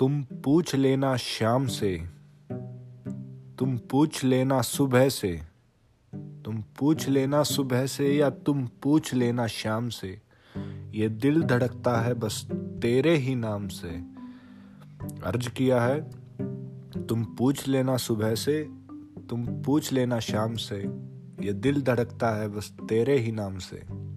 तुम पूछ लेना शाम से, तुम पूछ लेना सुबह से, तुम पूछ लेना सुबह से या तुम पूछ लेना शाम से। ये दिल धड़कता है बस तेरे ही नाम से। अर्ज़ किया है, तुम पूछ लेना सुबह से, तुम पूछ लेना शाम से। ये दिल धड़कता है बस तेरे ही नाम से।